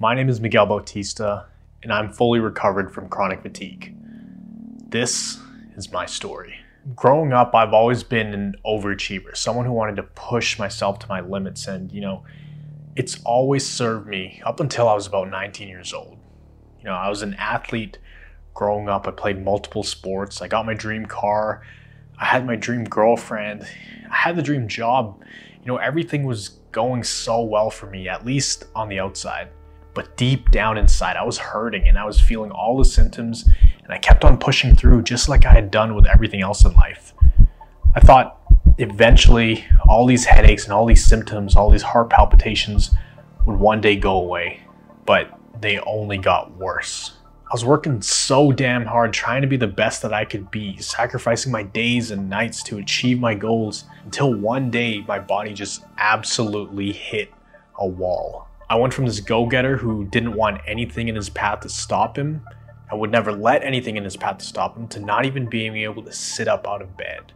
My name is Miguel Bautista, and I'm fully recovered from chronic fatigue. This is my story. Growing up, I've always been an overachiever, someone who wanted to push myself to my limits, and you know, it's always served me up until I was about 19 years old. You know, I was an athlete growing up. I played multiple sports. I got my dream car. I had my dream girlfriend. I had the dream job. You know, everything was going so well for me, at least on the outside. But deep down inside, I was hurting and I was feeling all the symptoms, and I kept on pushing through just like I had done with everything else in life. I thought eventually all these headaches and all these symptoms, all these heart palpitations would one day go away, but they only got worse. I was working so damn hard trying to be the best that I could be, sacrificing my days and nights to achieve my goals until one day my body just absolutely hit a wall. I went from this go getter who didn't want anything in his path to stop him and would never let anything in his path to stop him to not even being able to sit up out of bed.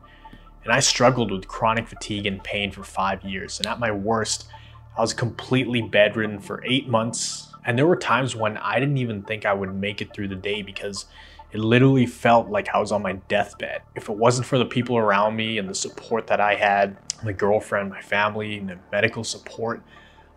And I struggled with chronic fatigue and pain for five years. And at my worst, I was completely bedridden for eight months and there were times when I didn't even think I would make it through the day because it literally felt like I was on my deathbed. If it wasn't for the people around me and the support that I had, my girlfriend, my family, and the medical support,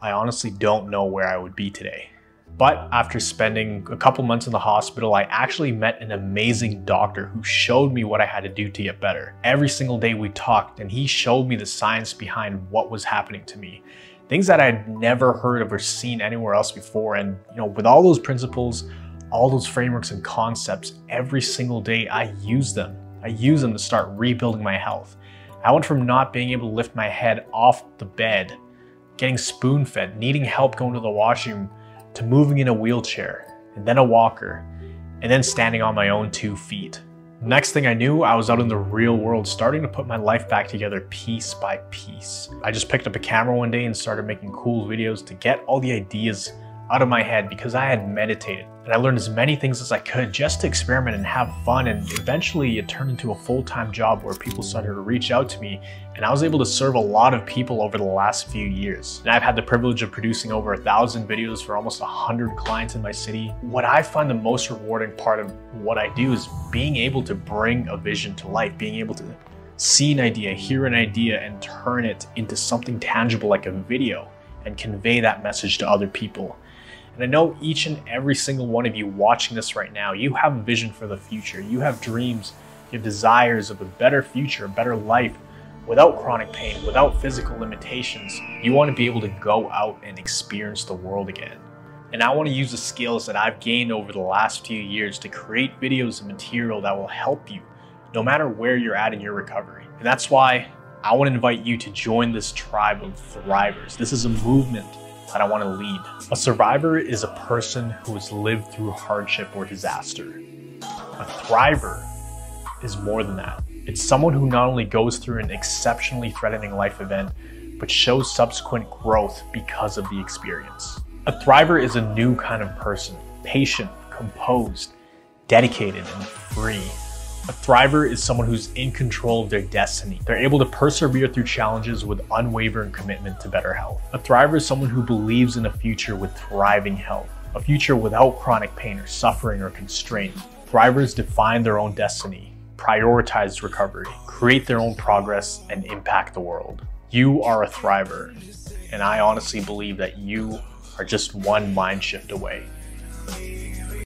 I honestly don't know where I would be today. But after spending a couple months in the hospital, I actually met an amazing doctor who showed me what I had to do to get better. Every single day we talked, and he showed me the science behind what was happening to me things that I'd never heard of or seen anywhere else before. And, you know, with all those principles, all those frameworks and concepts, every single day I use them. I use them to start rebuilding my health. I went from not being able to lift my head off the bed, getting spoon fed, needing help going to the washroom, to moving in a wheelchair, and then a walker, and then standing on my own two feet. Next thing I knew, I was out in the real world, starting to put my life back together piece by piece. I just picked up a camera one day and started making cool videos to get all the ideas out of my head because I had meditated and I learned as many things as I could just to experiment and have fun and eventually it turned into a full-time job where people started to reach out to me and I was able to serve a lot of people over the last few years. And I've had the privilege of producing over a thousand videos for almost a hundred clients in my city. What I find the most rewarding part of what I do is being able to bring a vision to life, being able to see an idea, hear an idea and turn it into something tangible like a video and convey that message to other people. And I know each and every single one of you watching this right now, you have a vision for the future. You have dreams, you have desires of a better future, a better life without chronic pain, without physical limitations. You want to be able to go out and experience the world again. And I want to use the skills that I've gained over the last few years to create videos and material that will help you no matter where you're at in your recovery. And that's why I want to invite you to join this tribe of thrivers. This is a movement that I want to lead. A survivor is a person who has lived through hardship or disaster. A thriver is more than that. It's someone who not only goes through an exceptionally threatening life event, but shows subsequent growth because of the experience. A thriver is a new kind of person, patient, composed, dedicated, and free. A thriver is someone who's in control of their destiny. They're able to persevere through challenges with unwavering commitment to better health. A thriver is someone who believes in a future with thriving health, a future without chronic pain or suffering or constraint. Thrivers define their own destiny, prioritize recovery, create their own progress, and impact the world. You are a thriver, and I honestly believe that you are just one mind shift away.